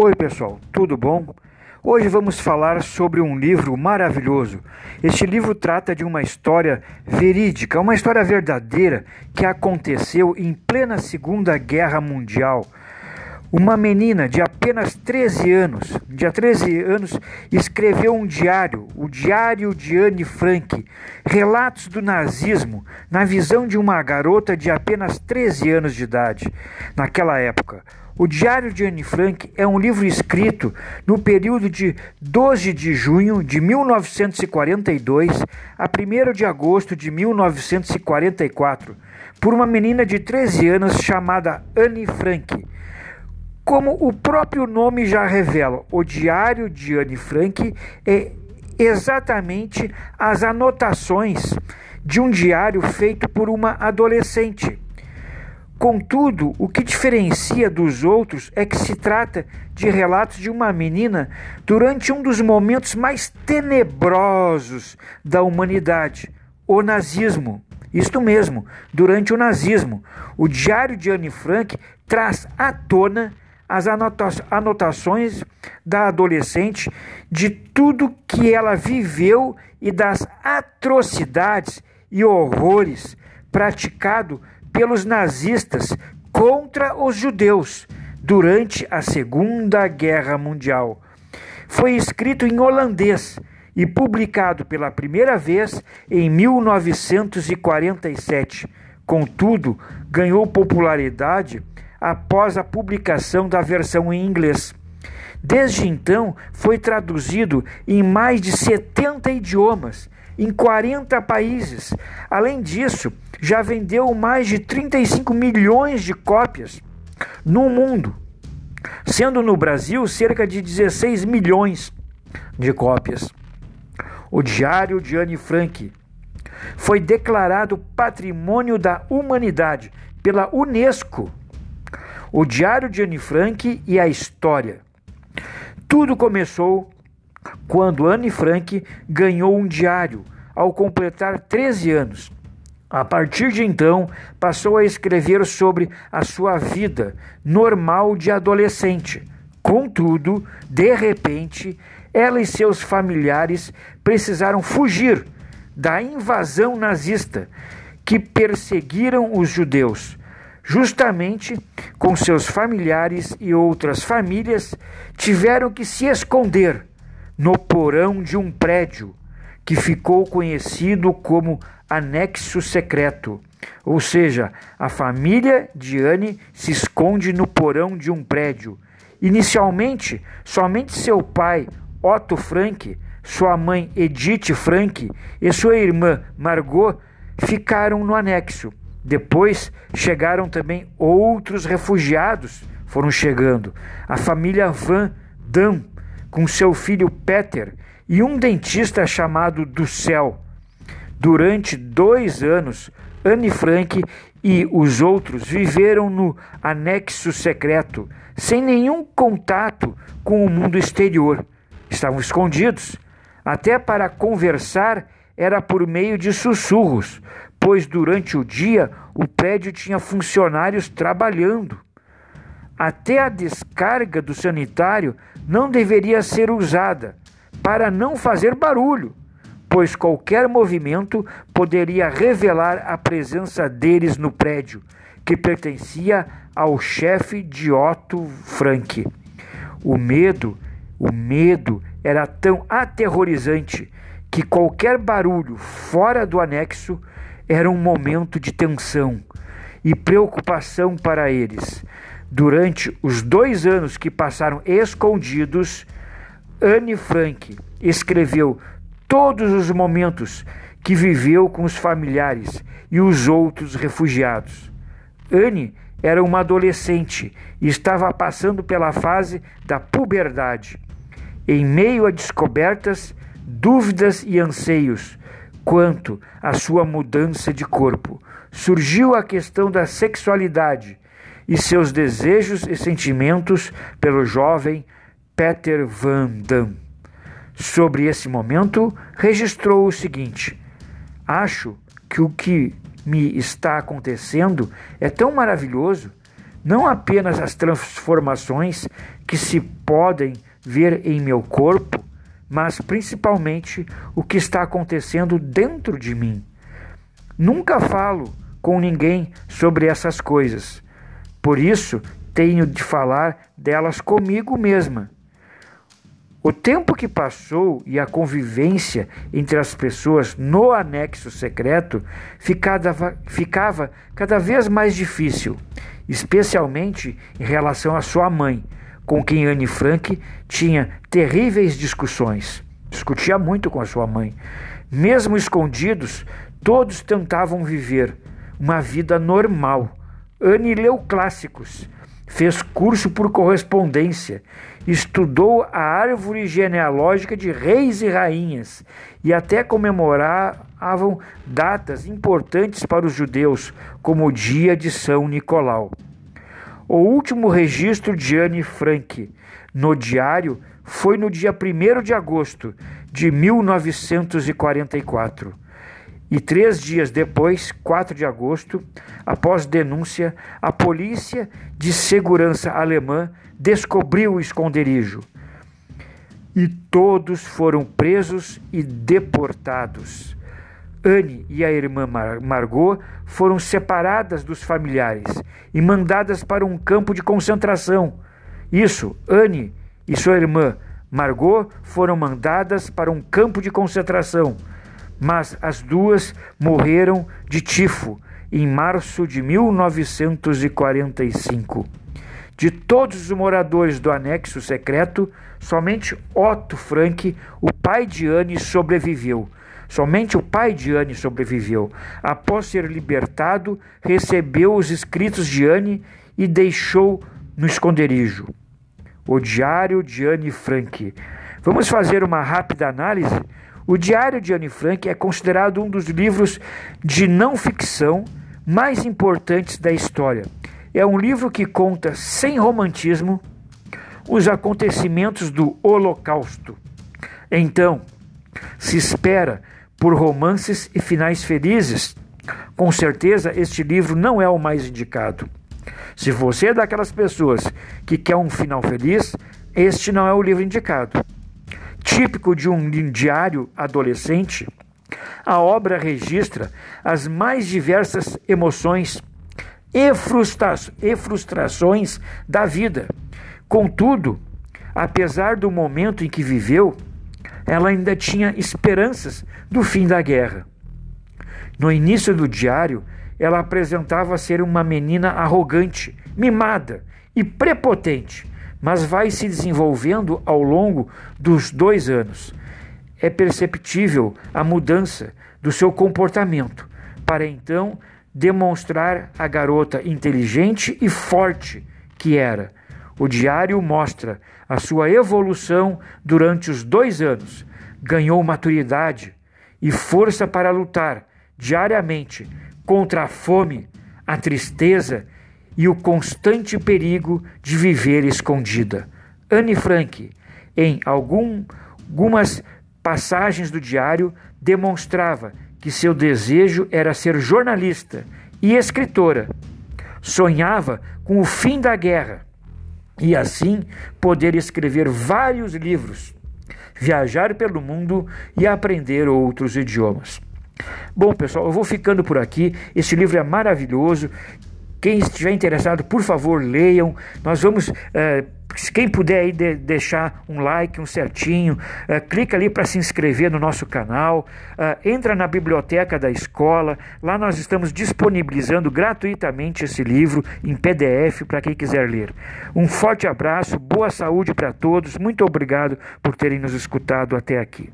Oi, pessoal, tudo bom? Hoje vamos falar sobre um livro maravilhoso. Este livro trata de uma história verídica, uma história verdadeira que aconteceu em plena Segunda Guerra Mundial. Uma menina de apenas 13 anos, de 13 anos, escreveu um diário, o Diário de Anne Frank, relatos do nazismo na visão de uma garota de apenas 13 anos de idade. Naquela época, o Diário de Anne Frank é um livro escrito no período de 12 de junho de 1942 a 1 de agosto de 1944, por uma menina de 13 anos chamada Anne Frank. Como o próprio nome já revela, o Diário de Anne Frank é exatamente as anotações de um diário feito por uma adolescente. Contudo, o que diferencia dos outros é que se trata de relatos de uma menina durante um dos momentos mais tenebrosos da humanidade, o nazismo. Isto mesmo, durante o nazismo. O Diário de Anne Frank traz à tona as anotações da adolescente de tudo que ela viveu e das atrocidades e horrores praticados pelos nazistas contra os judeus durante a Segunda Guerra Mundial. Foi escrito em holandês e publicado pela primeira vez em 1947. Contudo, ganhou popularidade após a publicação da versão em inglês. Desde então, foi traduzido em mais de 70 idiomas em 40 países. Além disso, já vendeu mais de 35 milhões de cópias no mundo, sendo no Brasil cerca de 16 milhões de cópias. O Diário de Anne Frank foi declarado Patrimônio da Humanidade pela Unesco. O Diário de Anne Frank e a História. Tudo começou quando Anne Frank ganhou um diário ao completar 13 anos. A partir de então, passou a escrever sobre a sua vida normal de adolescente. Contudo, de repente, ela e seus familiares precisaram fugir da invasão nazista que perseguiram os judeus. Justamente com seus familiares e outras famílias, tiveram que se esconder no porão de um prédio que ficou conhecido como anexo secreto. Ou seja, a família de Anne se esconde no porão de um prédio. Inicialmente, somente seu pai, Otto Frank, sua mãe Edith Frank e sua irmã Margot ficaram no anexo. Depois chegaram também outros refugiados, foram chegando. A família Van Damme com seu filho Peter e um dentista chamado do céu. Durante dois anos, Anne Frank e os outros viveram no anexo secreto, sem nenhum contato com o mundo exterior. Estavam escondidos. Até para conversar era por meio de sussurros, pois durante o dia o prédio tinha funcionários trabalhando. Até a descarga do sanitário não deveria ser usada para não fazer barulho, pois qualquer movimento poderia revelar a presença deles no prédio, que pertencia ao chefe de Otto Frank. O medo, o medo era tão aterrorizante que qualquer barulho fora do anexo era um momento de tensão e preocupação para eles. Durante os dois anos que passaram escondidos, Anne Frank escreveu todos os momentos que viveu com os familiares e os outros refugiados. Anne era uma adolescente e estava passando pela fase da puberdade. Em meio a descobertas, dúvidas e anseios quanto à sua mudança de corpo, surgiu a questão da sexualidade e seus desejos e sentimentos pelo jovem Peter Van Damme. Sobre esse momento, registrou o seguinte: Acho que o que me está acontecendo é tão maravilhoso. não apenas as transformações que se podem ver em meu corpo, mas principalmente o que está acontecendo dentro de mim. Nunca falo com ninguém sobre essas coisas, por isso tenho de falar delas comigo mesma. O tempo que passou e a convivência entre as pessoas no anexo secreto ficava, ficava cada vez mais difícil, especialmente em relação à sua mãe, com quem Anne Frank tinha terríveis discussões. Discutia muito com a sua mãe. Mesmo escondidos, todos tentavam viver uma vida normal. Anne leu clássicos, fez curso por correspondência, estudou a árvore genealógica de reis e rainhas e até comemoravam datas importantes para os judeus, como o dia de São Nicolau. O último registro de Anne Frank no diário foi no dia 1 de agosto de 1944. E três dias depois, 4 de agosto, após denúncia, a polícia de segurança alemã descobriu o esconderijo. E todos foram presos e deportados. Anne e a irmã Mar Margot foram separadas dos familiares e mandadas para um campo de concentração. Isso, Anne e sua irmã Margot foram mandadas para um campo de concentração mas as duas morreram de tifo em março de 1945. De todos os moradores do anexo secreto, somente Otto Frank, o pai de Anne, sobreviveu. Somente o pai de Anne sobreviveu. Após ser libertado, recebeu os escritos de Anne e deixou no esconderijo. O Diário de Anne Frank. Vamos fazer uma rápida análise o Diário de Anne Frank é considerado um dos livros de não ficção mais importantes da história. É um livro que conta, sem romantismo, os acontecimentos do Holocausto. Então, se espera por romances e finais felizes, com certeza este livro não é o mais indicado. Se você é daquelas pessoas que quer um final feliz, este não é o livro indicado. Típico de um diário adolescente, a obra registra as mais diversas emoções e, frustra e frustrações da vida. Contudo, apesar do momento em que viveu, ela ainda tinha esperanças do fim da guerra. No início do diário, ela apresentava ser uma menina arrogante, mimada e prepotente, mas vai se desenvolvendo ao longo dos dois anos. É perceptível a mudança do seu comportamento, para então demonstrar a garota inteligente e forte que era. O diário mostra a sua evolução durante os dois anos. Ganhou maturidade e força para lutar diariamente contra a fome, a tristeza e o constante perigo de viver escondida. Anne Frank, em algum, algumas passagens do diário, demonstrava que seu desejo era ser jornalista e escritora. Sonhava com o fim da guerra e assim poder escrever vários livros, viajar pelo mundo e aprender outros idiomas. Bom, pessoal, eu vou ficando por aqui. Este livro é maravilhoso. Quem estiver interessado, por favor, leiam. Nós vamos. Uh, quem puder aí de, deixar um like, um certinho, uh, clica ali para se inscrever no nosso canal, uh, entra na biblioteca da escola, lá nós estamos disponibilizando gratuitamente esse livro em PDF para quem quiser ler. Um forte abraço, boa saúde para todos, muito obrigado por terem nos escutado até aqui.